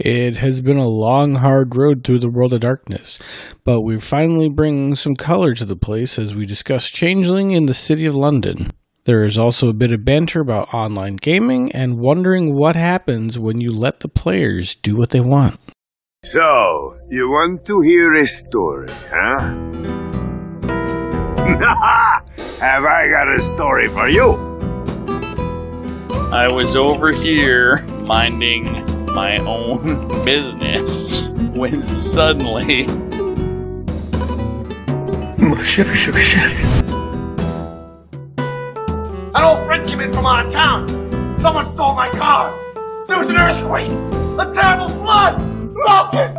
It has been a long, hard road through the world of darkness, but we're finally bringing some color to the place as we discuss Changeling in the City of London. There is also a bit of banter about online gaming and wondering what happens when you let the players do what they want. So, you want to hear a story, huh? Have I got a story for you? I was over here minding my own business when suddenly. An old friend came in from out of town. Someone stole my car. There was an earthquake. A terrible flood. Locust.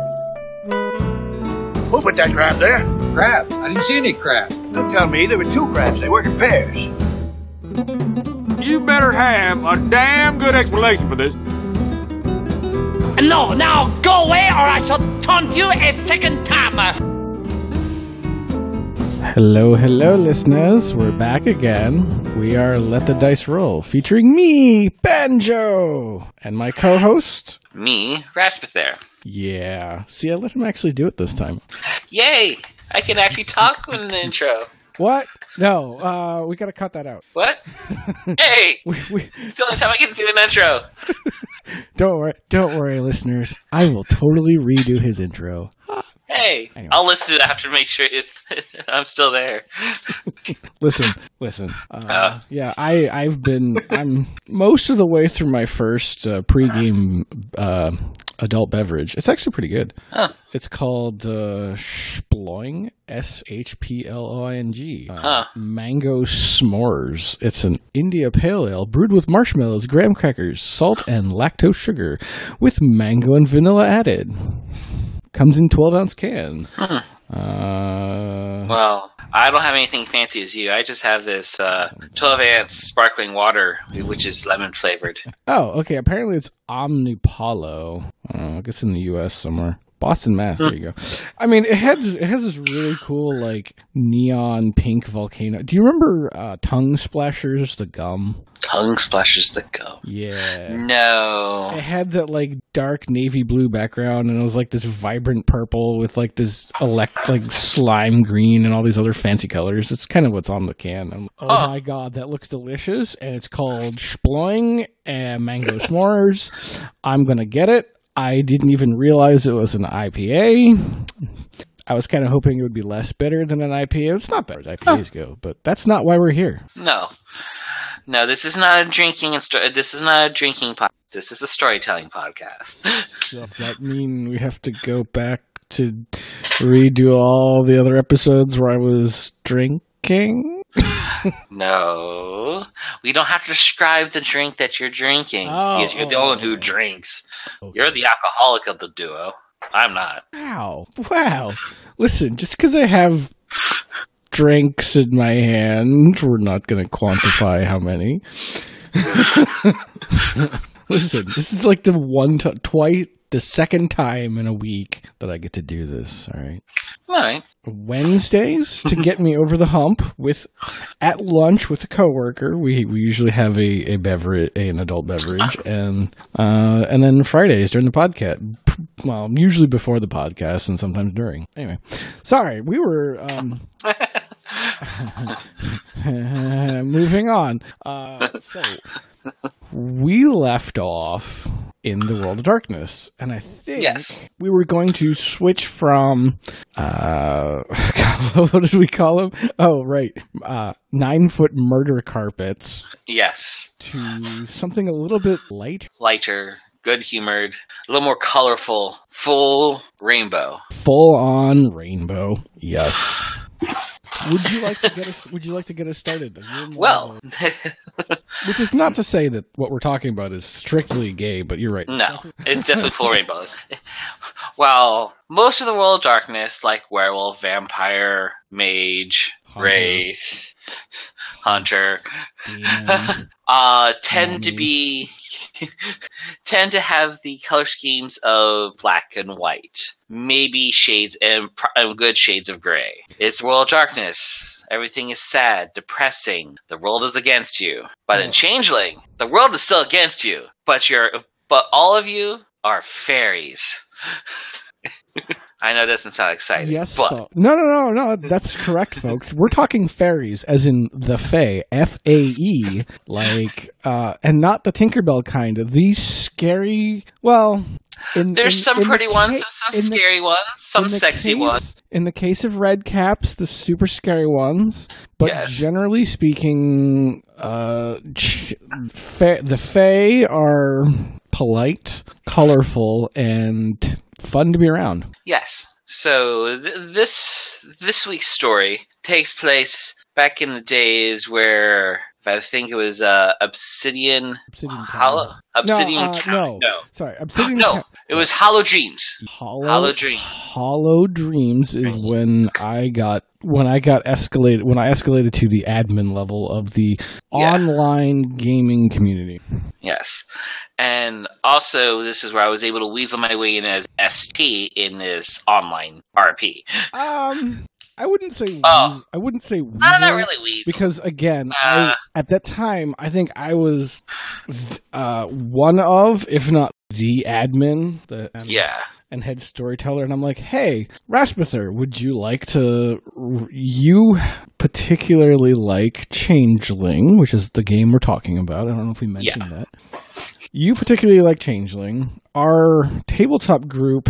Who put that crab there? Crab. I didn't see any crab. Don't tell me there were two crabs. They work in pairs. You better have a damn good explanation for this. No, now go away or I shall taunt you a second time. Hello, hello, listeners. We're back again. We are Let the Dice Roll, featuring me, Banjo, and my co host. Me, Raspather. Yeah. See, I let him actually do it this time. Yay! I can actually talk in the intro. What? No, uh, we gotta cut that out. What? hey! We, we, It's the only time I get to do an intro. don't worry, don't worry, listeners. I will totally redo his intro. Hey! On. I'll listen to it after to make sure it's I'm still there. Listen, listen. Uh, Uh. yeah, I I've been I'm most of the way through my first uh, pregame uh, adult beverage. It's actually pretty good. Huh. It's called uh, Sploing, S H P L O I N G. Uh, Huh. Mango s'mores. It's an India Pale Ale brewed with marshmallows, graham crackers, salt, and lactose sugar, with mango and vanilla added. Comes in 12 ounce can. Hmm. Uh, Well, I don't have anything fancy as you. I just have this uh, 12 ounce sparkling water, which is lemon flavored. Oh, okay. Apparently it's Omnipollo. Uh, I guess in the U.S. somewhere. Boston, Mass. There you go. I mean, it has it has this really cool like neon pink volcano. Do you remember uh, Tongue Splashers, the gum? Tongue splashes the gum. Yeah. No. It had that like dark navy blue background, and it was like this vibrant purple with like this elect like slime green and all these other fancy colors. It's kind of what's on the can. I'm, oh Huh. my god, that looks delicious, and it's called Sploing and Mango S'mores. I'm gonna get it. I didn't even realize it was an IPA. I was kind of hoping it would be less bitter than an IPA. It's not better as IPAs go, but that's not why we're here. No. No, this is not a drinking and sto- this is not a drinking podcast. This is a storytelling podcast. Does that mean we have to go back to redo all the other episodes where I was drinking? No, we don't have to describe the drink that you're drinking Oh, because you're the oh, one who drinks. Okay. You're the alcoholic of the duo. I'm not. Wow. Wow. Listen, just because I have drinks in my hand, we're not going to quantify how many. Listen, this is like the one, t- twice, the second time in a week that I get to do this. All right. All right. Wednesdays to get me over the hump with at lunch with a coworker. We we usually have a, a beverage, an adult beverage, and uh, and then Fridays during the podcast. Well, usually before the podcast and sometimes during. Anyway, sorry, we were um, moving on. Uh, so we left off in the world of darkness, and I think Yes. we were going to switch from uh, what did we call them? Oh, right, uh, nine foot murder carpets Yes. to something a little bit light, Lighter, good humored, a little more colorful, full rainbow. full on rainbow. Yes. Would you like to get us? Would you like to get us started? Are you in the- Well, which is not to say that what we're talking about is strictly gay, but you're right. no, it's definitely full rainbow. Well, most of the world of darkness, like werewolf, vampire, mage, Hunter. wraith, hunter, uh, tend to be tend to have the color schemes of black and white, maybe shades and, and good shades of gray. It's the world of darkness. Everything is sad, depressing. The world is against you. But in Oh. Changeling, the world is still against you. But you're but all of you are fairies. I know it doesn't sound exciting, Yes, but fo- no, no, no, no. That's correct, folks. We're talking fairies, as in the Fae, F A E, like, uh, and not the Tinkerbell kind of. These scary. Well, in, there's in- some in the pretty ones, ca- some in the- scary ones, some sexy case- ones. In the case of red caps, the super scary ones. But Yes. generally speaking, uh, fa- the Fae are polite, colorful, and fun to be around. Yes. So th- this this week's story takes place back in the days where I think it was uh, Obsidian Obsidian Hollow. Obsidian uh, County. no. Sorry, Obsidian no, it was Hollow Dreams. Hollow, Hollow Dreams. Hollow Dreams is when I got when I got escalated when I escalated to the admin level of the Yeah. online gaming community. Yes. And also, this is where I was able to weasel my way in as ST in this online RP. Um, I wouldn't say Oh. I wouldn't say Uh, not really weasel. because again, Uh. I, at that time, I think I was uh, one of, if not the admin, the and, yeah. and head storyteller, and I'm like, hey, Rasputher, would you like to? You particularly like Changeling, which is the game we're talking about. I don't know if we mentioned that. You particularly like Changeling. Our tabletop group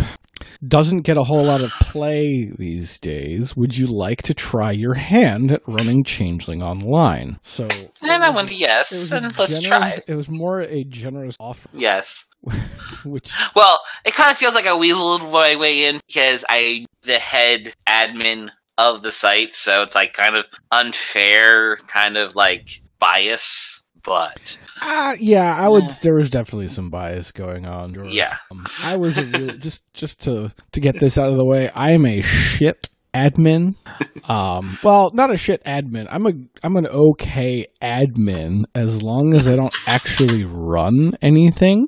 doesn't get a whole lot of play these days. Would you like to try your hand at running Changeling online? So, And I went, yes, and let's generous- try it. It was more a generous offer, Yes. which Well, it kind of feels like I weaseled my way in because I the head admin of the site, so it's like kind of unfair, kind of like bias. But Uh, yeah, I would. There was definitely some bias going on. Jordan. Yeah. um, I was just just to to get this out of the way. I am a shit admin. Um, well, not a shit admin. I'm a I'm an okay admin as long as I don't actually run anything.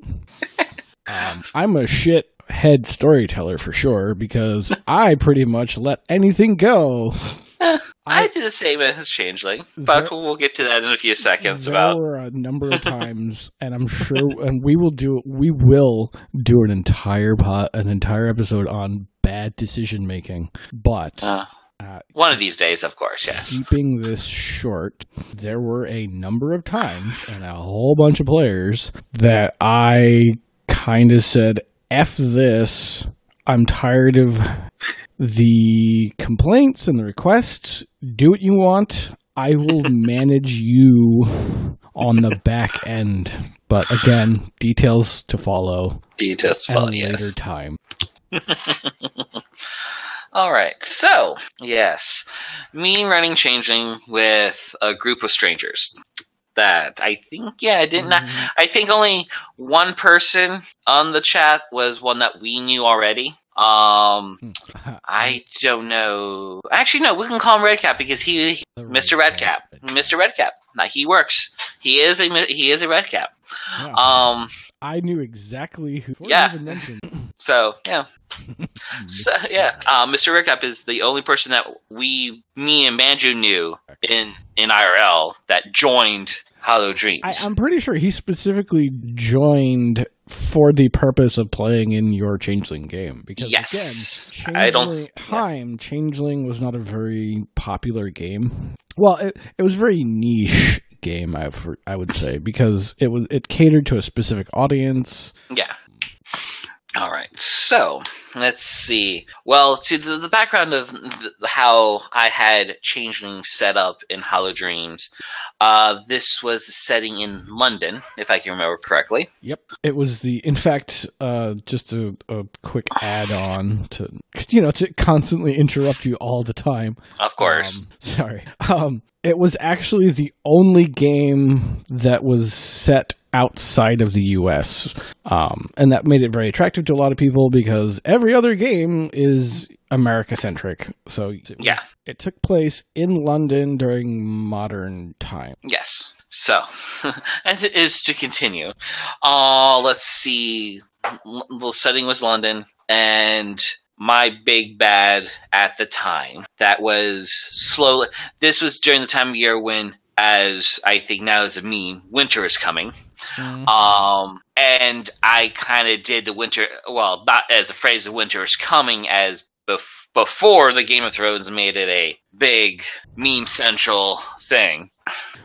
Um, I'm a shit head storyteller for sure because I pretty much let anything go. I, I- did the same as Changeling, but There- we'll get to that in a few seconds. there About were a number of times, and I'm sure, and we will do, we will do an entire pot, an entire episode on bad decision making. But uh, uh, one of these days, of course. Yes. keeping this short, there were a number of times and a whole bunch of players that I kind of said, "F this." I'm tired of the complaints and the requests. Do what you want. I will manage you on the back end. But again, details to follow Details. at a later yes. time. All right. So, yes, me running Changeling with a group of strangers. That I think, yeah, I didn't. Mm-hmm. I think only one person on the chat was one that we knew already. Um, I don't know. Actually, no, we can call him Redcap because he, The Mr. Redcap, Mr. Redcap. Now he works. He is a he is a Redcap. Yeah. Um, I knew exactly who. you Yeah. even mentioned. so yeah, So, yeah, uh, Mr. Redcap is the only person that we, me and Banjo knew in in IRL that joined Hollow Dreams. I, I'm pretty sure he specifically joined for the purpose of playing in your Changeling game. Because Yes. again, I don't- Changeling, time Changeling was not a very popular game. Well, it it was a very niche game. I I would say because it was it catered to a specific audience. Yeah. All right. So let's see. Well, to the, the background of th- how I had Changeling set up in Hollow Dreams, uh, this was the setting in London, if I can remember correctly. Yep, it was the. In fact, uh, just a, a quick add-on to you know to constantly interrupt you all the time. Of course. Um, sorry. Um, it was actually the only game that was set outside of the U.S., um, and that made it very attractive to a lot of people because every other game is America centric. So it was- it took place in London during modern time. Yes. So, and it is to continue. Uh, let's see. The setting was London, and my big bad at the time that was slowly. This was during the time of year when as I think now is a meme, winter is coming. Mm. Um, and I kind of did the winter, well, not as a phrase, the winter is coming, as bef- before the Game of Thrones made it a big meme central thing.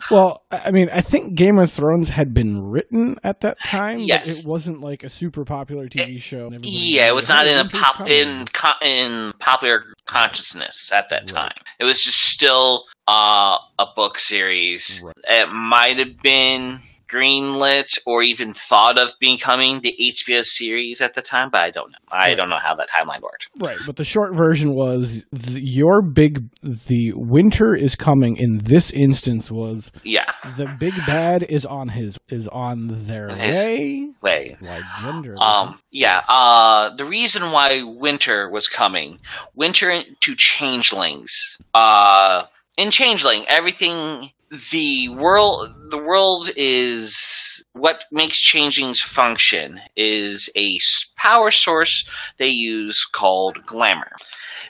Well, I mean, I think Game of Thrones had been written at that time. Yes. it wasn't like a super popular TV show. and Yeah, it was not in a pop in co- in popular consciousness at that Right. time. It was just still uh, a book series. Right. It might have been greenlit or even thought of becoming the HBO series at the time, but I don't know. I Right. don't know how that timeline worked. Right, but the short version was th- your big. The winter is coming. In this instance, was Yeah, the big bad is on his is on their His- way. wait. Why gender? Um, yeah, uh, the reason why winter was coming, winter to changelings. Uh, in changeling, everything, the world, the world is what makes changelings function is a power source they use called glamour.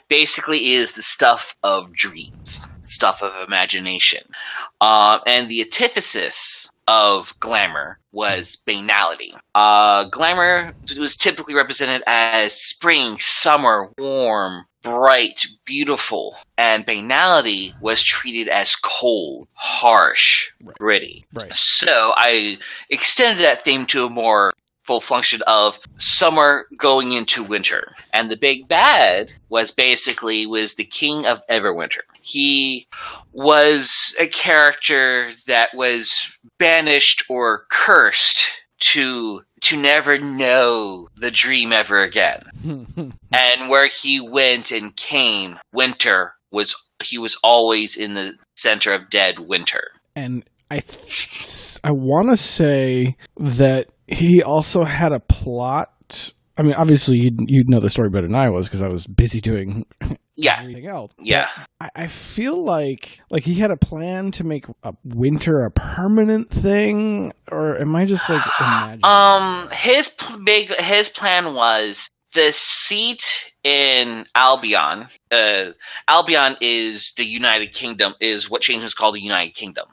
Basically, is the stuff of dreams, stuff of imagination, uh, and the antithesis of glamour was banality. Uh, glamour was typically represented as spring, summer, warm, bright, beautiful, and banality was treated as cold, harsh, gritty. right. So I extended that theme to a more full function of summer going into winter. And the big bad was basically was the king of Everwinter. He was a character that was banished or cursed to to never know the dream ever again. And where he went and came, winter was he was always in the center of dead winter. and I th- I want to say that he also had a plot. I mean, obviously you'd, you'd know the story better than I was because I was busy doing Yeah. everything else. Yeah. I, I feel like like he had a plan to make a winter a permanent thing, or am I just like imagining? Um, his pl- big his plan was the seat in Albion. Uh, Albion is the United Kingdom. Is what change is called the United Kingdom.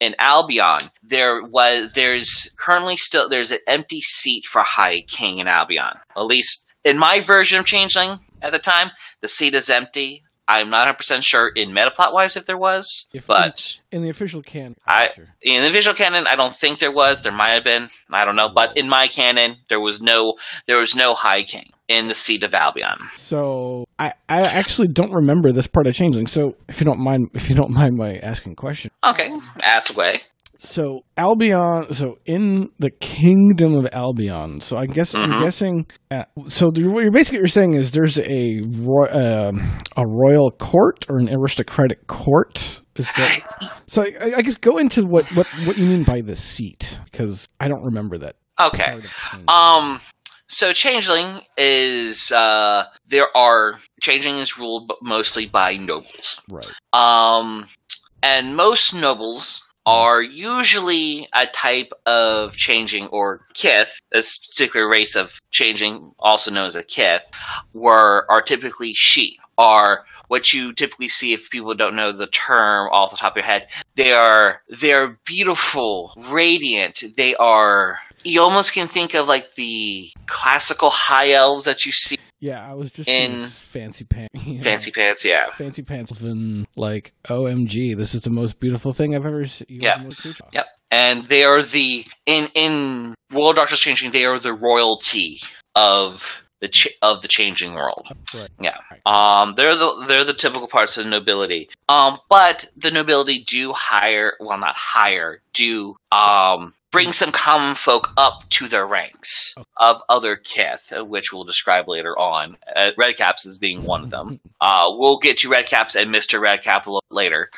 In Albion, there was there's currently still there's an empty seat for High King in Albion. At least in my version of Changeling at the time, the seat is empty. I'm not 100 percent sure in metaplot wise if there was, If- but in the official canon, I- Sure. in the official canon, I don't think there was. There might have been. I don't know. But in my canon, there was no there was no High King in the seat of Albion. So I, I actually don't remember this part of Changeling. So if you don't mind, if you don't mind my asking a question. Okay, ask away. So Albion, so in the kingdom of Albion. So I guess I'm Mhm. guessing. Uh, so the, what you're basically you're saying is there's a ro- um a royal court or an aristocratic court. Is that so? I, I guess go into what what what you mean by the seat because I don't remember that. Okay. part of Changeling. Um. So changeling is uh there are changeling is ruled mostly by nobles. right. Um, and most nobles are usually a type of changeling or kith, this particular race of changeling, also known as a kith, were are typically Sidhe. Are what you typically see if people don't know the term off the top of your head. They are they're beautiful, radiant. They are you almost can think of like the classical high elves that you see Yeah, I was just In- fancy pants. fancy pants, yeah. fancy pants and like omg this is the most beautiful thing i've ever seen Yeah. Yep. And they are the in in World of Darkness Changeling. They are the royalty of the ch- of the changeling world. right. Yeah. Um, they're the they're the typical parts of the nobility. Um, but the nobility do hire, well, not hire, do um bring some common folk up to their ranks of other kith, uh, which we'll describe later on. Uh, Redcaps is being one of them. Uh, we'll get to Redcaps and Mister Redcap a little later.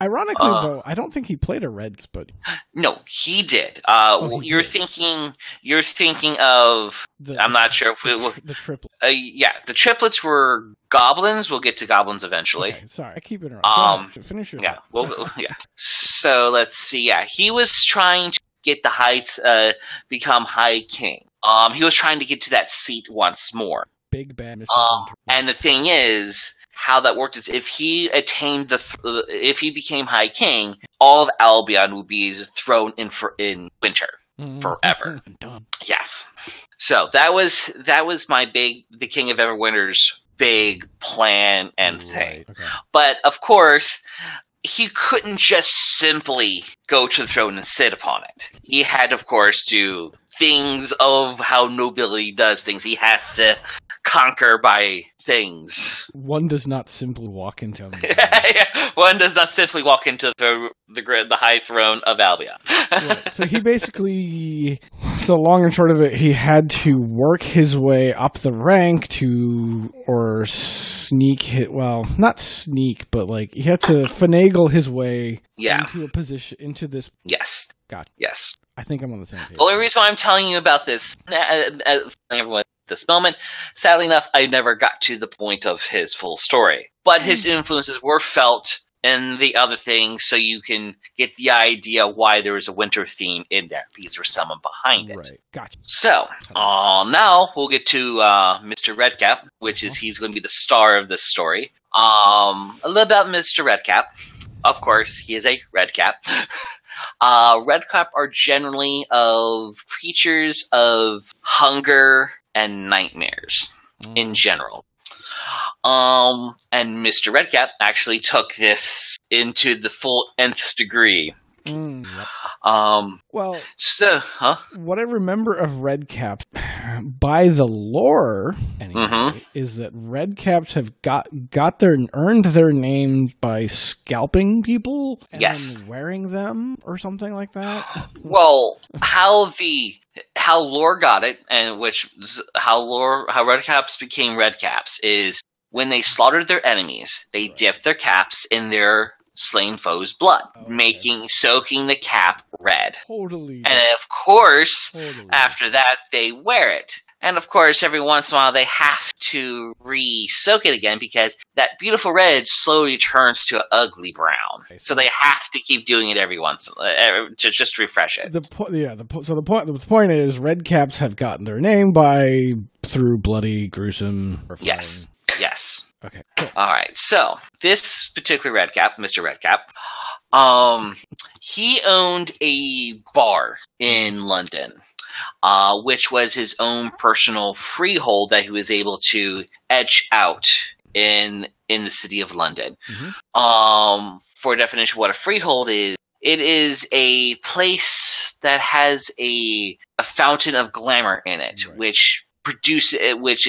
ironically Uh. though i don't think he played a red but No, he did. Uh, Oh, he you're did. thinking. You're thinking of. the, I'm not sure if the, it the triplet Uh, yeah, the triplets were goblins. We'll get to goblins eventually. okay, sorry i keep interrupting Um, finish your Yeah, well, yeah. So let's see. Yeah, he was trying to get the heights, uh, become High King. Um, he was trying to get to that seat once more. big bad mr Winter. and the thing is, how that worked is if he attained the, th- if he became High King, all of Albion would be thrown in for in winter. Forever. Done. Yes. So that was that was my big the King of Everwinter's big plan and thing. Okay. But of course, he couldn't just simply go to the throne and sit upon it. He had, of course, to things of how nobility does things. He has to conquer by things. One does not simply walk into. One does not simply walk into the the, the high throne of Albion. Right, so he basically so long and short of it he had to work his way up the rank to or sneak hit well not sneak but like he had to finagle his way yeah. into a position into this Yes. Gotcha. Yes. i think i'm on the same page The only reason why I'm telling you about this, uh, uh, everyone, at this moment, sadly enough, I never got to the point of his full story. But his influences were felt in the other things, so you can get the idea why there is a winter theme in there, because there's someone behind it. right gotcha So, uh, now we'll get to uh, Mr. Redcap, which is he's going to be the star of this story. Um, a little about Mr. Redcap. Of course, he is a Redcap. Uh, Redcap are generally of creatures of hunger and nightmares in general. Um, and Mr. Redcap actually took this into the full nth degree. Mm. Um, well so, huh? what i remember of red caps by the lore anyway, Mhm. is that Redcaps have got got their earned their name by scalping people and Yes. wearing them or something like that Well, how the how lore got it, and which how lore how red caps became red caps is when they slaughtered their enemies, they dipped their caps in their slain foe's blood, Oh, Okay. making soaking the cap red. totally And of course, totally after that, they wear it. And of course, every once in a while, they have to re-soak it again because that beautiful red slowly turns to an ugly brown. So they have to keep doing it every once, uh, to just refresh it. the po- yeah the po- so the point the point is red caps have gotten their name by through bloody gruesome horrifying- Yes. Yes. okay cool. All right. So this particular Redcap, Mister Redcap, um, he owned a bar in London, uh, which was his own personal freehold that he was able to etch out in in the city of London. Mhm. Um, for definition, what a freehold is. It is a place that has a a fountain of glamour in it, Right. which produce which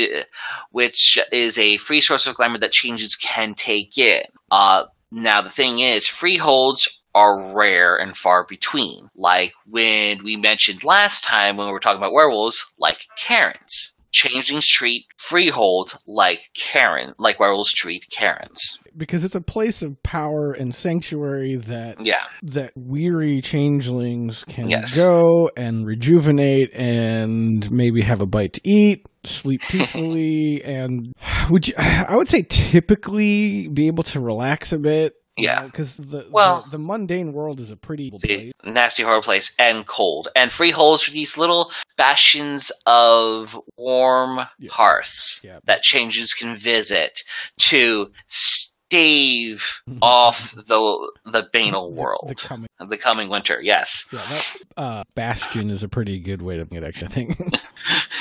which is a free source of glamour that changes can take in. Uh, now the thing is, freeholds are rare and far between. Like when we mentioned last time when we were talking about werewolves, like caerns. Changelings street freeholds like caern, like werewolves treat caerns. because it's a place of power and sanctuary that Yeah. that weary changelings can Yes. go and rejuvenate and maybe have a bite to eat, sleep peacefully, and would you, I would say typically be able to relax a bit. Yeah. because the, Well- the the mundane world is a pretty nasty horror place and cold and freeholds are these little bastions of warm Yeah. hearths Yeah. that changes can visit to stave off the the banal world. The, coming, the coming winter yes. Yeah, that uh, bastion is a pretty good way to get. I think.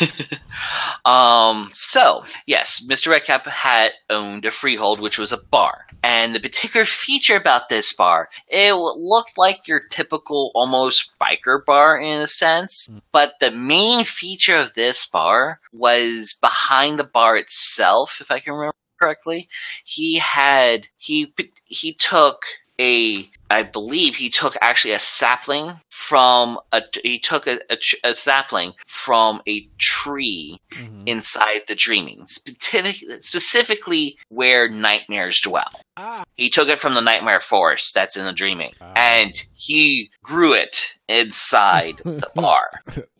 um so yes mr redcap had owned a freehold which was a bar. And the particular feature about this bar it looked like your typical almost biker bar in a sense. But the main feature of this bar was behind the bar itself if i can remember correctly he had he he took a I believe he took actually a sapling from a he took a, a, a sapling from a tree Mhm. inside the dreaming specific, specifically where nightmares dwell Ah. he took it from the nightmare forest that's in the dreaming Ah. and he grew it inside the bar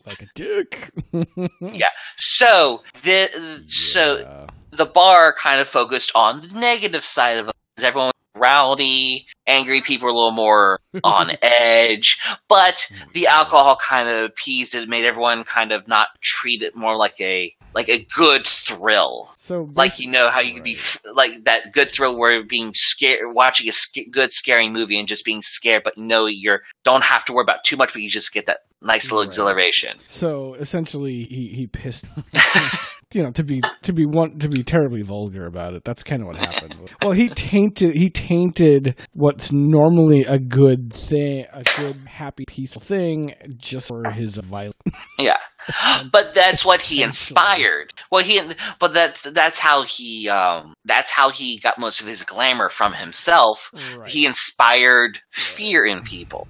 like a dick. Yeah. so the so Yeah. The bar kind of focused on the negative side of it. Everyone was rowdy, angry people were a little more on edge, but oh the alcohol kind of appeased it, made everyone kind of not treat it more like a like a good thrill. So Like you know how you could be like that good thrill where you're being scared, watching a sc- good scary movie and just being scared, but you know you're don't have to worry about too much, but you just get that nice little Right. exhilaration. So essentially, he he pissed. you know, to be to be one to be terribly vulgar about it. That's kind of what happened. well, he tainted he tainted what's normally a good thing, a good, happy, peaceful thing, just for his violence. Yeah. But that's what he inspired. Well, he, but that that's how he, um, that's how he got most of his glamour from himself. He inspired fear in people.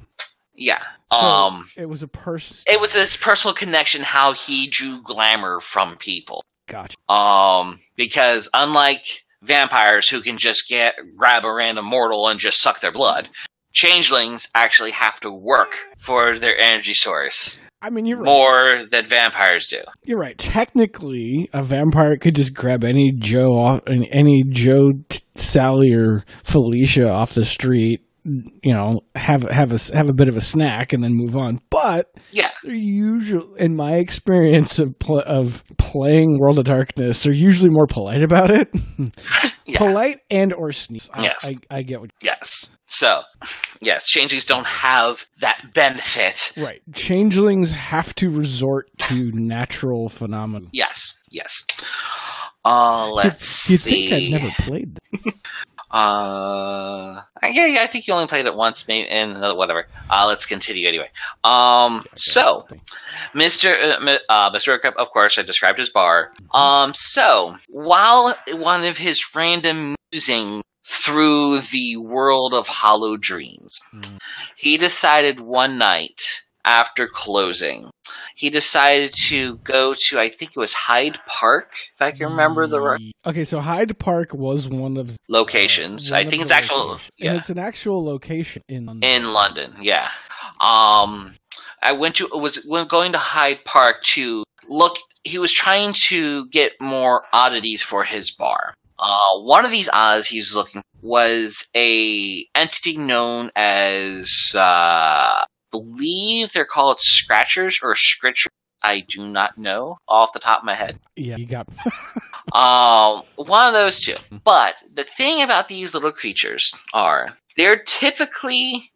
Yeah. So, Um, it was a person. it was this personal connection how he drew glamour from people. Gotcha. Um, because unlike vampires who can just get grab a random mortal and just suck their blood, changelings actually have to work for their energy source I mean, you're right. more than vampires do. You're right. Technically, a vampire could just grab any Joe, off, any Joe, T- Sally, or Felicia off the street. You know, have have a have a bit of a snack and then move on. But Yeah. they're usually, in my experience of pl- of playing World of Darkness, they're usually more polite about it. Yeah. Polite and or sneeze. Yes. I, I get what. Yes. So, yes, changelings don't have that benefit. Right. Changelings have to resort to natural phenomena. Yes. Yes. Uh, let's you see. think I've never played that? Uh, yeah, yeah, I think you only played it once, maybe, and whatever. Uh, let's continue anyway. Um, so, Mr. Uh, uh, Mr. Urquhart, of course, I described his bar. Um, so, while one of his random musing through the world of hollow dreams, he decided one night after closing, he decided to go to, I think it was Hyde Park, if I can remember the right Okay, so Hyde Park was one of locations. one I think it's actual, yeah. and it's an actual location in London. in London. Yeah. Um, I went to was when going to Hyde Park to look. He was trying to get more oddities for his bar. Uh, one of these odds he was looking was a entity known as uh, believe they're called scratchers or scritchers. I do not know off the top of my head. Yeah, you got Um, one of those two. But the thing about these little creatures are they're typically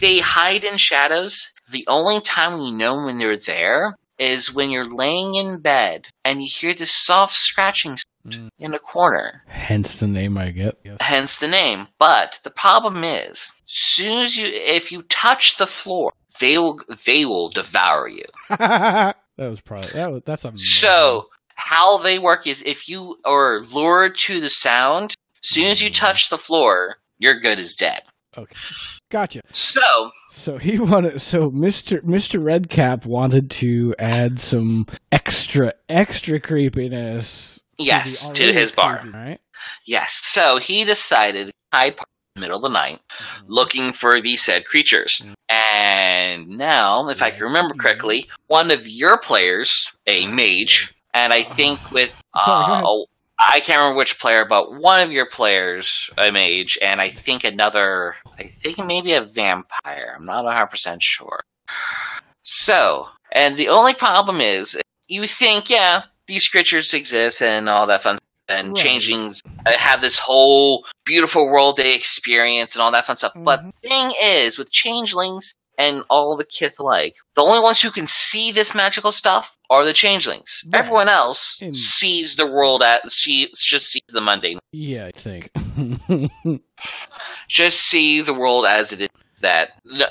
they hide in shadows. The only time we know when they're there is when you're laying in bed and you hear this soft scratching sound Mm. in a corner. hence the name I get. Yes. Hence the name. But the problem is, soon as you if you touch the floor, they will they will devour you. that was probably that was that's a So how they work is if you are lured to the sound, soon as you touch the floor, you're good as dead. okay, gotcha. So So he wanted so Mister Mister Redcap wanted to add some extra extra creepiness. To Yes, the to his bar. right? yes, so he decided Hyde Park in the middle of the night, looking for the said creatures. And now, if I can remember correctly, one of your players, a mage, and I think with uh, ahead. oh, I can't remember which player, but one of your players, a mage, and I think another, I think maybe a vampire. I'm not 100% sure. So, and the only problem is, you think, yeah, these creatures exist and all that fun stuff, and Right. changelings uh, have this whole beautiful world they experience and all that fun stuff. But Mhm. the thing is, with changelings and all the kith like, the only ones who can see this magical stuff are the changelings. Right. Everyone else sees the world as she just sees the mundane, Yeah, I think. just see the world as it is. That uh,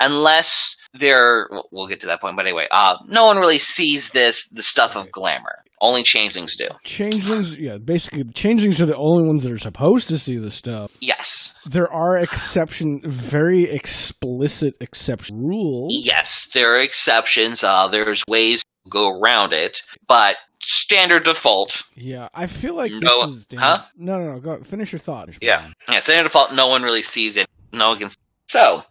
unless they're, well, get to that point. But anyway, uh, no one really sees this the stuff of glamour. Only changelings do. changelings, yeah, basically changelings are the only ones that are supposed to see the stuff. Yes, There are exception, very explicit exception rules. yes, there are exceptions. Uh, there's ways to go around it, but standard default. Yeah, I feel like this No- is huh? no, no, no. Go finish your thought. Yeah, yeah. Standard default. No one really sees it. No one can. So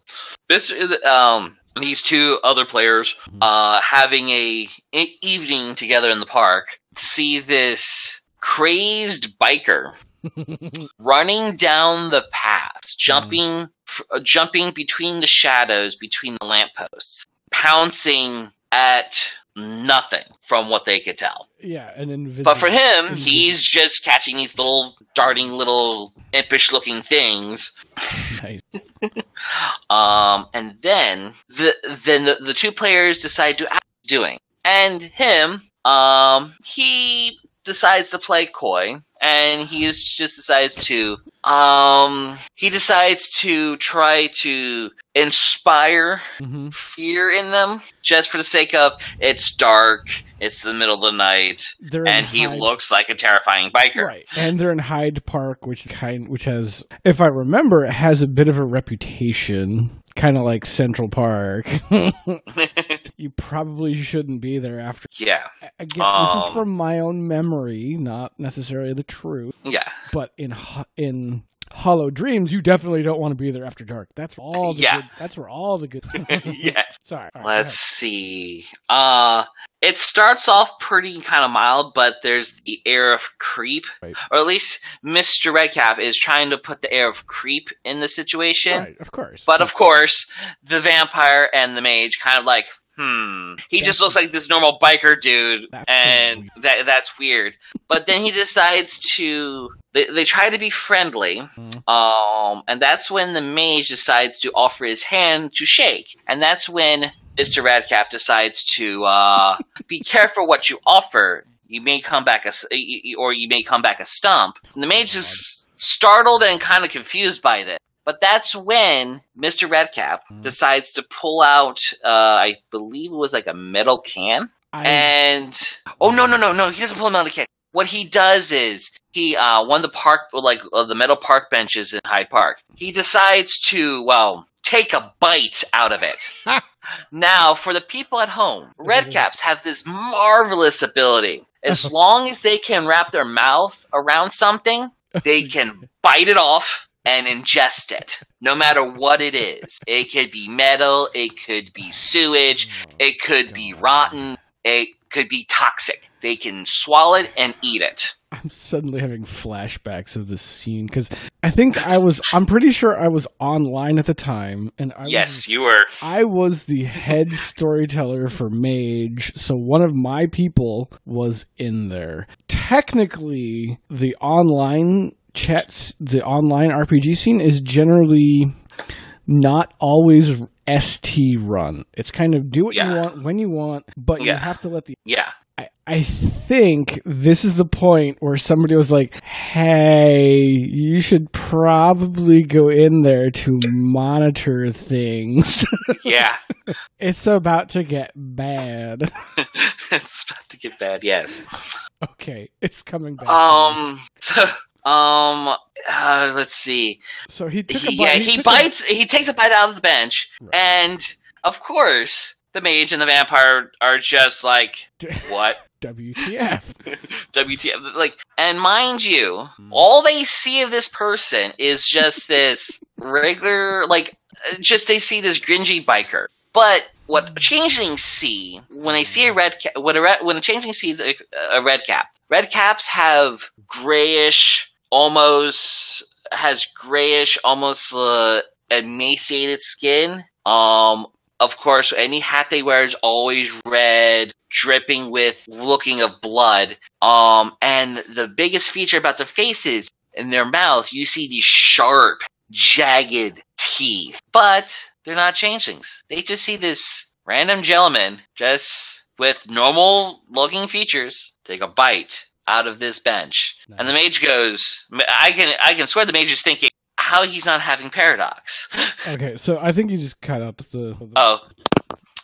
this is um these two other players uh having a e- evening together in the park see this crazed biker running down the path, jumping f- uh, jumping between the shadows between the lampposts, pouncing at nothing from what they could tell. Yeah, an invisible. But for him, invisible- he's just catching these little darting little impish looking things. nice. Um, and then the then the, the two players decide to act doing. And him, um, he decides to play coy and he is, just decides to um he decides to try to inspire hmm fear in them just for the sake of it's dark, it's the middle of the night, They're and he Hyde- looks like a terrifying biker. Right, and they're in Hyde Park, which kind, which has, if I remember, it has a bit of a reputation, kind of like Central Park. you probably shouldn't be there after. yeah, Again, this is Um, from my own memory, not necessarily the truth. yeah. But in in Hollow Dreams, you definitely don't want to be there after dark. That's all the Yeah. good, that's where all the good. yes. Sorry. right, Let's see. Uh it starts off pretty kind of mild, but there's the air of creep, Right. or at least Mr. Redcap is trying to put the air of creep in the situation. Right, of course. But of course, the vampire and the mage kind of like, hmm. He just looks like this normal biker dude, That's and that that's weird. But then he decides to. They, they try to be friendly, Mhm. um, and that's when the mage decides to offer his hand to shake, and that's when Mister Redcap decides to uh, be careful what you offer. You may come back a, s- y- y- or you may come back a stump. And the mage is startled and kind of confused by this. But that's when Mr. Redcap Mhm. decides to pull out, uh, I believe it was like a metal can. I, And oh no no no no, he doesn't pull a metal can. What he does is he uh, one of the park like uh, the metal park benches in Hyde Park. He decides to well take a bite out of it. now for the people at home, Redcaps have this marvelous ability. As long as they can wrap their mouth around something, they can bite it off and ingest it, no matter what it is. It could be metal, it could be sewage, oh it could be rotten, it could be toxic. They can swallow it and eat it. I'm suddenly having flashbacks of this scene because I think I was. I'm pretty sure I was online at the time, and I was yes, you were. I was the head storyteller for Mage, so one of my people was in there. Technically, the online chats, the online RPG scene is generally not always ST run. It's kind of do what you want when you want, but you have to let the Yeah. I, I think this is the point where somebody was like, hey, you should probably go in there to monitor things. Yeah. it's about to get bad. it's about to get bad, yes. okay, it's coming back. Um so um uh, let's see. so he took a He, bite. yeah, he a- bites he takes a bite out of the bench Right. and of course the mage and the vampire are just like what? WTF. WTF like and mind you, Hmm. all they see of this person is just this regular like uh, just they see this gringy biker. But what changelings see when they see a red cap, when a red, when a changeling sees a, a red cap, red caps have grayish, almost has grayish, almost uh, emaciated skin. Um, of course, any hat they wear is always red, dripping with looking of blood. Um, and the biggest feature about their faces in their mouth, you see these sharp, jagged teeth. But they're not changelings. They just see this random gentleman just with normal looking features take a bite out of this bench. And the mage goes, I can I can swear the mage is thinking how he's not having paradox. okay, so I think you just cut out the. the Oh,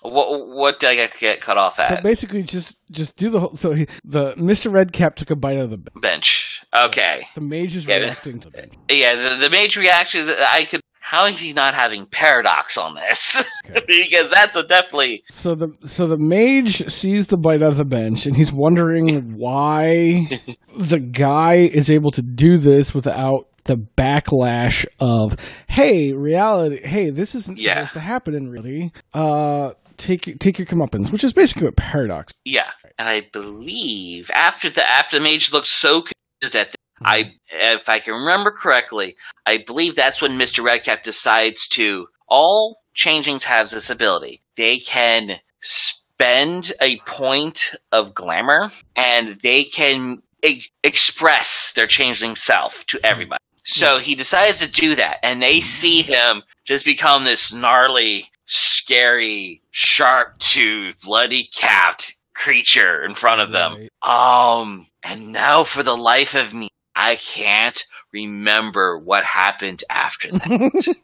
what what did I get, get cut off at? so basically, just just do the whole. So he, the Mr. Redcap took a bite out of the bench. bench. Okay. The mage is Yeah, reacting to the bench. Yeah, the, the mage reaction is I could. How is he not having paradox on this? Okay. because that's a definitely So the so the mage sees the bite out of the bench, and he's wondering why the guy is able to do this without the backlash of "Hey, reality! Hey, this isn't supposed to happen in reality." Uh, take take your comeuppance, which is basically what paradox. yeah. And I believe after the after the mage looks so confused at. I, if I can remember correctly, I believe that's when Mister Redcap decides to. All changelings have this ability. They can spend a point of glamour and they can e- express their changeling self to everybody. So he decides to do that, and they see him just become this gnarly, scary, sharp toothed, bloody capped creature in front of them. Right. Um, and now for the life of me, I can't remember what happened after that.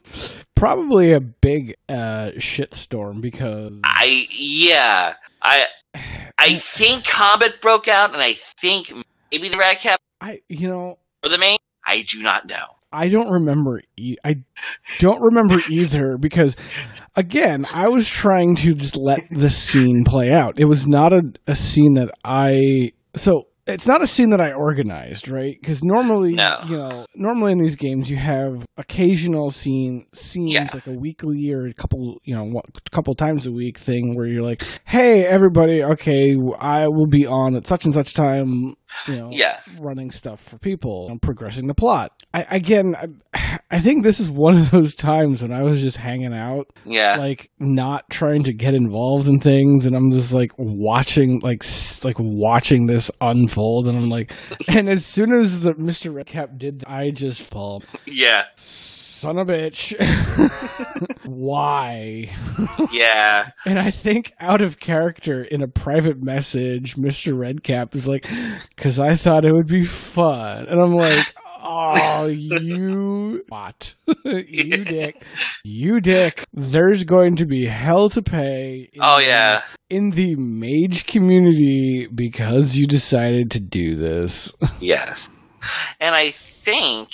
Probably a big uh, shitstorm because I yeah, I I think combat broke out, and I think maybe the Redcap I you know or the main. I do not know. I don't remember. E- I don't remember either because, again, I was trying to just let the scene play out. It was not a, a scene that I. So it's not a scene that I organized, right? Because normally, No. you know, normally in these games you have occasional scene scenes Yeah. like a weekly or a couple, you know, one- couple times a week thing where you're like, "Hey, everybody, okay, I will be on at such and such time." You know, Yeah. running stuff for people and progressing the plot. I, again, I, I think this is one of those times when I was just hanging out, Yeah, like not trying to get involved in things, and I'm just like watching, like like watching this unfold, and I'm like, and as soon as the Mr. Redcap did, I just fall, yeah, son of a bitch, why? yeah. And I think out of character in a private message, Mr. Redcap is like, because I thought it would be fun. And I'm like, oh, you what? you dick. You dick. There's going to be hell to pay. Oh the- yeah, In the mage community because you decided to do this. yes. And I think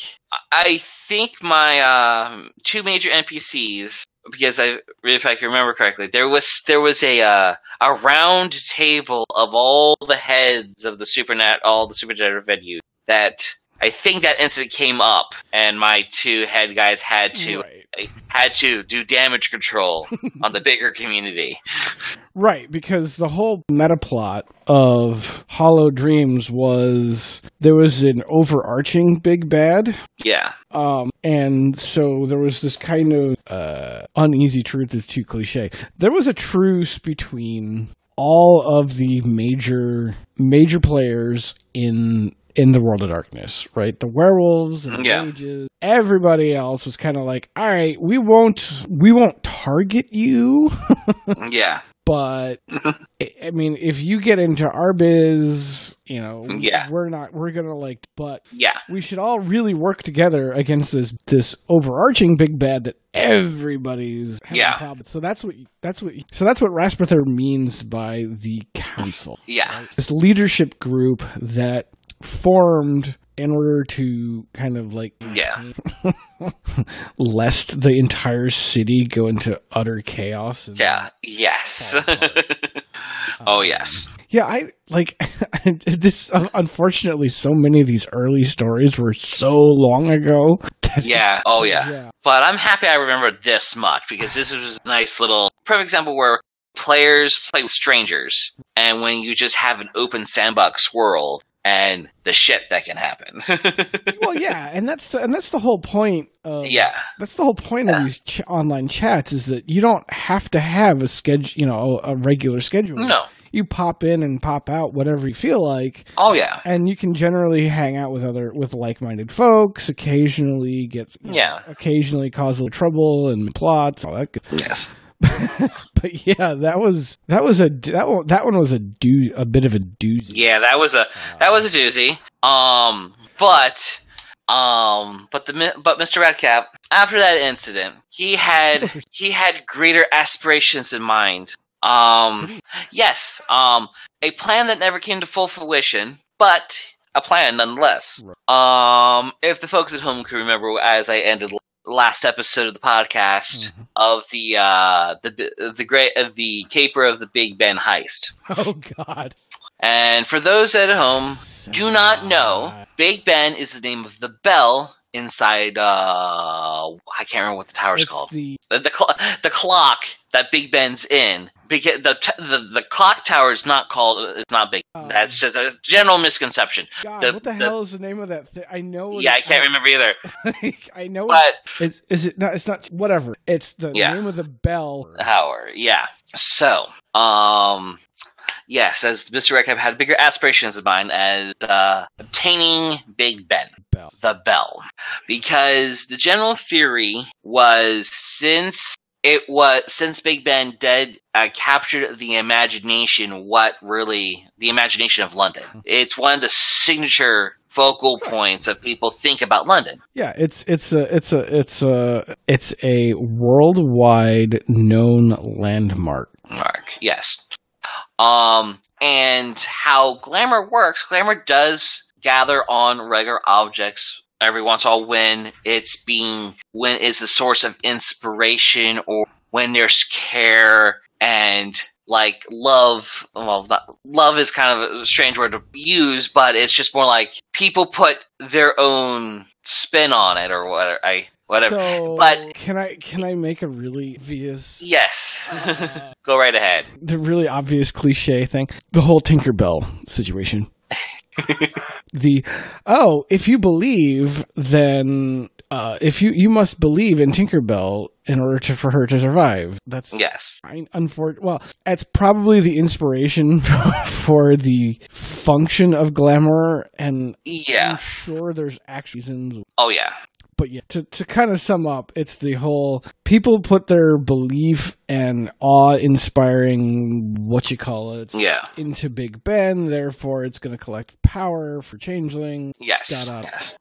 I think my um, two major NPCs because I if I can remember correctly, there was there was a uh, a round table of all the heads of the supernat all the supernatural venues that I think that incident came up, and my two head guys had to Right. had to do damage control on the bigger community. Right, because the whole meta plot of Hollow Dreams was there was an overarching big bad. Yeah, Um, and so there was this kind of uh, uneasy truth is too cliche. There was a truce between all of the major major players in in the world of darkness, right? The werewolves and the Yeah. mages. Everybody else was kind of like, "All right, we won't we won't target you." yeah, but mm-hmm. I I mean, if you get into our biz, you know, Yeah. we're not, we're gonna like, but yeah, we should all really work together against this this overarching big bad that everybody's having Yeah. problems. So that's what that's what so that's what Rasputin means by the council. yeah, This leadership group that formed in order to kind of like yeah, lest the entire city go into utter chaos. yeah, yes. oh yes, um, Yeah, I like this. Uh, unfortunately, so many of these early stories were so long ago. that yeah, oh yeah. yeah, But I'm happy I remember this much because this was a nice little perfect example where players play with strangers, and when you just have an open sandbox swirl and the shit that can happen. well, yeah, and that's the and that's the whole point. Of, yeah, that's the whole point of these ch- online chats is that you don't have to have a schedule, you know, a regular schedule. no, you pop in and pop out whatever you feel like, oh yeah, and you can generally hang out with other with like-minded folks. Occasionally, gets you know, Yeah. occasionally cause a little trouble and plots. All that. Good. yes, but yeah, that was that was a that one that one was a do a bit of a doozy. yeah. That was a that was a doozy. Um, but um, but the but Mr. Redcap after that incident, he had he had greater aspirations in mind. Um, yes, um, a plan that never came to full fruition, but a plan nonetheless. Um, if the folks at home can remember, as I ended last episode of the podcast Mhm. of the uh the the great of the caper of the Big Ben heist. Oh God! And for those at home do not know, Big Ben is the name of the bell inside. uh I can't remember what the tower's It's called. the The the, cl- the clock that Big Ben's in. Because the, t- the the clock tower is not called. It's not Big. Um, That's just a general misconception. God. the- what the, hell is the name of that thing? I know. Yeah, I can't remember either. I know. But it's, is is it not? It's not. Whatever. It's the Yeah. name of the bell. Tower. yeah. So, um, yes, as Mr. Redcap had bigger aspirations of mine as uh, obtaining Big Ben, Bell. the bell, because the general theory was since it was since Big Ben did uh, captured the imagination, what really the imagination of London. It's one of the signature focal points of people think about London. Yeah, it's it's a it's a it's a it's a worldwide known landmark. Mark, yes. Um, and how glamour works, glamour does gather on regular objects. Every once in a while when it's being when it's a source of inspiration or when there's care and like love well not, love is kind of a strange word to use but it's just more like people put their own spin on it or whatever. I whatever So, But- can I can I make a really obvious yes uh, go right ahead the really obvious cliche thing? The whole Tinkerbell situation. the oh, if you believe, then uh, if you you must believe in Tinkerbell in order to for her to survive. That's yes I unfor- well, that's probably the inspiration for the function of glamour, and yeah I'm sure there's actually reasons. oh yeah But yeah, to, to kind of sum up, it's the whole people put their belief and awe inspiring, what you call it, Yeah. into Big Ben, therefore it's going to collect power for Changeling. Yes. Yes.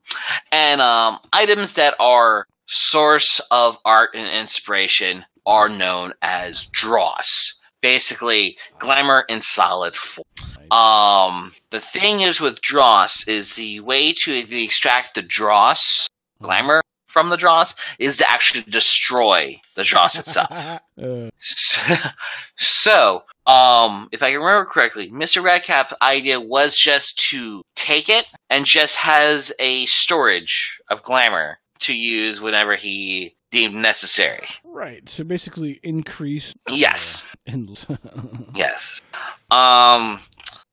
And um, items that are source of art and inspiration are known as dross. Basically, glamour in solid form. Um, the thing is with dross is the way to extract the dross, glamour from the dross, is to actually destroy the dross itself. Uh, so, um, if I can remember correctly, Mr. Redcap's idea was just to take it and just has a storage of glamour to use whenever he deemed necessary. right. So basically, increase. Yes. In- Yes. Um,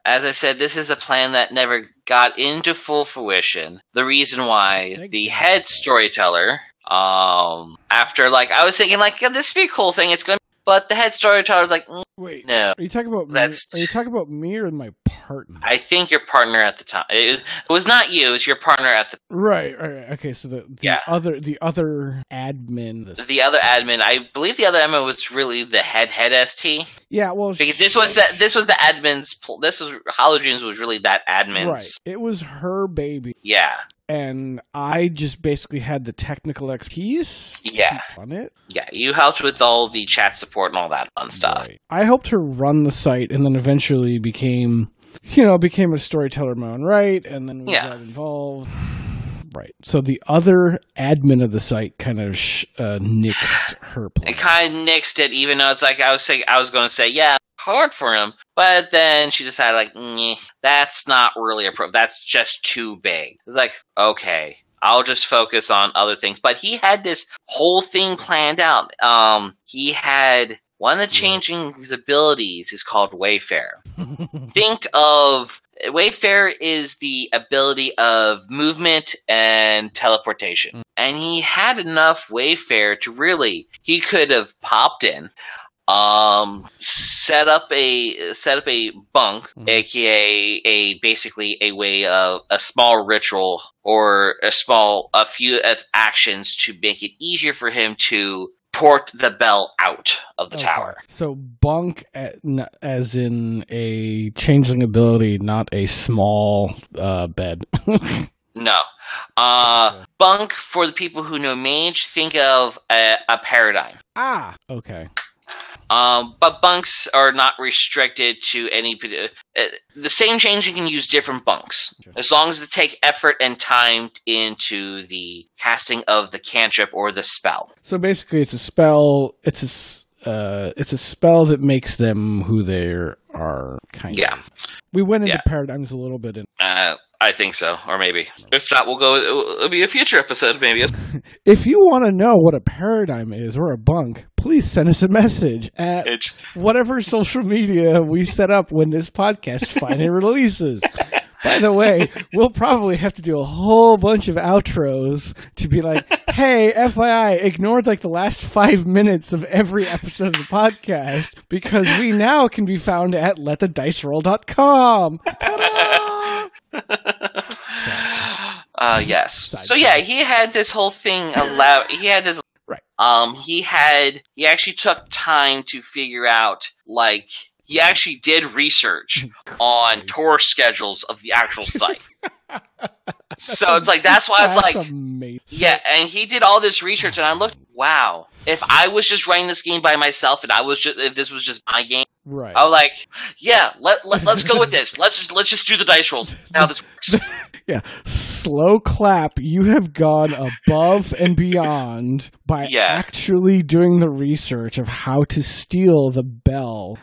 as I said, this is a plan that never got into full fruition. The reason why the head storyteller, um, after like I was thinking like yeah, this would be a cool thing. It's gonna, but the head storyteller was like mm, Wait, no. are you talking about? Me, That's- are you talking about me or my partner? I think your partner at the time. It, it was not you. It was your partner at the Right, right, right. Okay, so the, the Yeah. other the other admin this- the other admin. I believe the other admin was really the head head st Yeah, well because this was that this was the admin's. This was Holodreams was really that admin's. right. It was her baby Yeah. And I just basically had the technical expertise Yeah. run it. Yeah. You helped with all the chat support and all that fun stuff. Right. I helped her run the site and then eventually became you know, became a storyteller my own right and then we Yeah. got involved. Right. So the other admin of the site kind of sh- uh, nixed her plan. It kind of nixed it, even though it's like I was saying, I was going to say, yeah, hard for him, but then she decided like, that's not really a pro. That's just too big. It's like, okay, I'll just focus on other things. But he had this whole thing planned out. Um, he had one of the changing his abilities is called Wayfare. Think of Wayfare is the ability of movement and teleportation. And he had enough Wayfare to really he could have popped in um set up a set up a bunk Mhm. aka a basically a way of a small ritual or a small a few of actions to make it easier for him to port the bell out of the Okay. tower So bunk as in a changeling ability, not a small uh, bed. No. Uh, bunk for the people who know mage. Think of a, a paradigm. ah, okay. Um, but bunks are not restricted to any. Uh, the same change you can use different bunks Sure. as long as they take effort and time into the casting of the cantrip or the spell. So basically, it's a spell. It's a uh, it's a spell that makes them who they are. Kind Yeah. of. We went into Yeah. paradigms a little bit. In, Uh, I think so, or maybe if not, we'll go. It'll, be a future episode, maybe. If you want to know what a paradigm is or a bunk, please send us a message at It's whatever social media we set up when this podcast finally releases. By the way, we'll probably have to do a whole bunch of outros to be like, hey, FYI, ignored like the last five minutes of every episode of the podcast because we now can be found at letthediceroll.com. Ta-da! Uh, yes. Side So yeah, he had this whole thing allowed. He had this. Right. Um, he had. He actually took time to figure out. Like, he actually did research on tour schedules of the actual site. so it's like that's why it's like. amazing. Yeah, and he did all this research, and I looked. Wow, if I was just running this game by myself, and I was just if this was just my game, Right. I was like, yeah, let, let let's go with this. Let's just let's just do the dice rolls. Now this works. Yeah, slow clap. You have gone above and beyond by Yeah. actually doing the research of how to steal the bell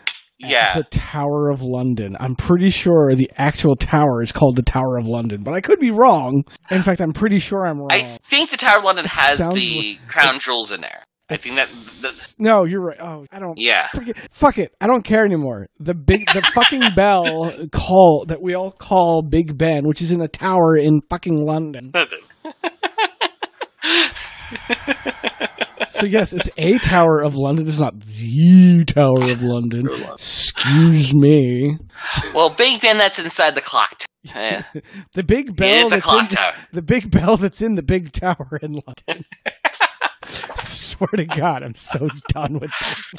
Yeah. the Tower of London. I'm pretty sure the actual tower is called the Tower of London, but I could be wrong. In fact, I'm pretty sure I'm wrong. I think the Tower of London It has the crown jewels in there. I think that, that no, you're right. Oh, I don't. yeah. Forget, fuck it. I don't care anymore. The big, the fucking bell call that we all call Big Ben, which is in a tower in fucking London. So yes, it's a Tower of London. It's not the Tower of London. Excuse me. well, Big Ben, that's inside the clock. T- yeah. The big bell is a that's clock in tower. the big bell that's in the big tower in London. I swear to God, I'm so done with this.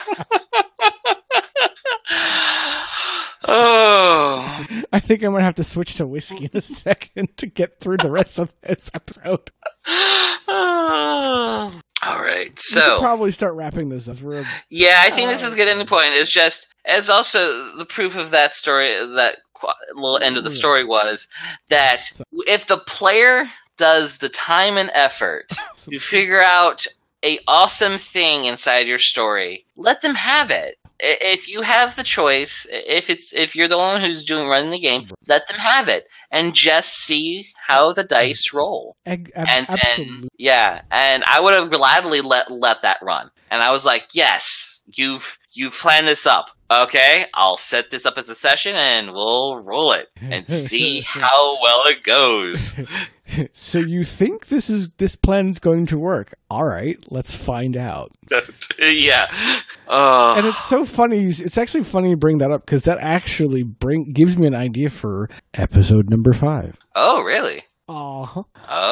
oh. I think I'm gonna have to switch to whiskey in a second to get through the rest of this episode. Oh. All right. So, probably start wrapping this up. We're yeah, I think this uh, is getting the point. It's just, it's also the proof of that story, that qu- little end of the story was that if the player does the time and effort to figure out a awesome thing inside your story, let them have it. If you have the choice, if it's if you're the one who's doing running the game, let them have it and just see how the dice roll. Ag- And, and yeah, and I would have gladly let let that run. And I was like, yes, you've you've planned this up. Okay, I'll set this up as a session and we'll roll it and see how well it goes. so you think this is this plan is going to work? All right, let's find out. yeah. Oh. And it's so funny. It's actually funny you bring that up because that actually bring gives me an idea for episode number five. oh, really? Aw,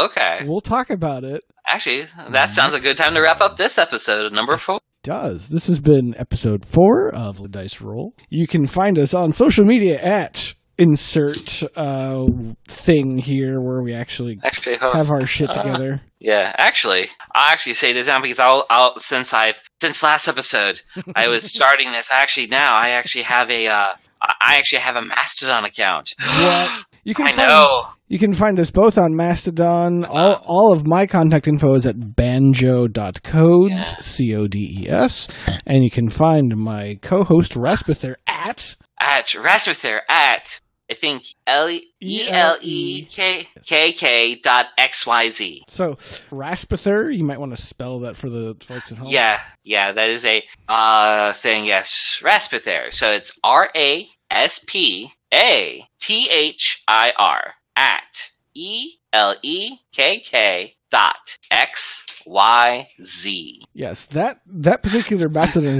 Okay. we'll talk about it. Actually, that sounds a good time to wrap up this episode number four. Does this has been episode four of the Dice Roll? You can find us on social media at insert uh, thing here where we actually Actually, hold have our shit Uh, together. Yeah, actually, I'll actually say this now because I'll, I'll since I've since last episode I was starting this. Actually, now I actually have a uh, I actually have a Mastodon account. What? You can I find, know. You can find us both on Mastodon. All, all of my contact info is at banjo.codes, Yeah. C O D E S. And you can find my co host Raspathir at At Rasmuther at I think L E L E K K K dot X Y Z. So Raspathir, you might want to spell that for the folks at home. Yeah, yeah, that is a uh thing. Yes, Raspathir. So it's R A S P A T H I R at E L E K K dot X Y Z. Yes, that that particular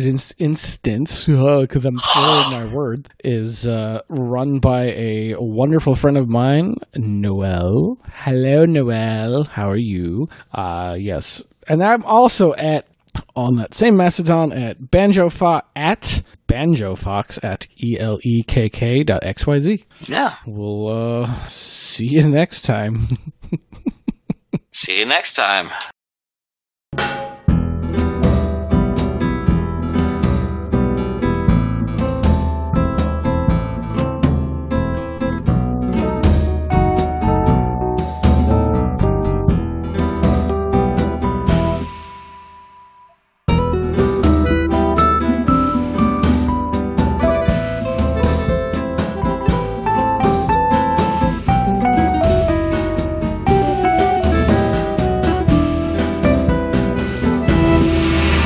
ins- instance, because I'm slurring my word, is uh, run by a wonderful friend of mine, Noel. Hello, Noel. How are you? Uh, yes, and I'm also at on that same Mastodon at banjofox at banjofox at e l e k k dot x y z. Yeah. We'll uh, see you next time. See you next time.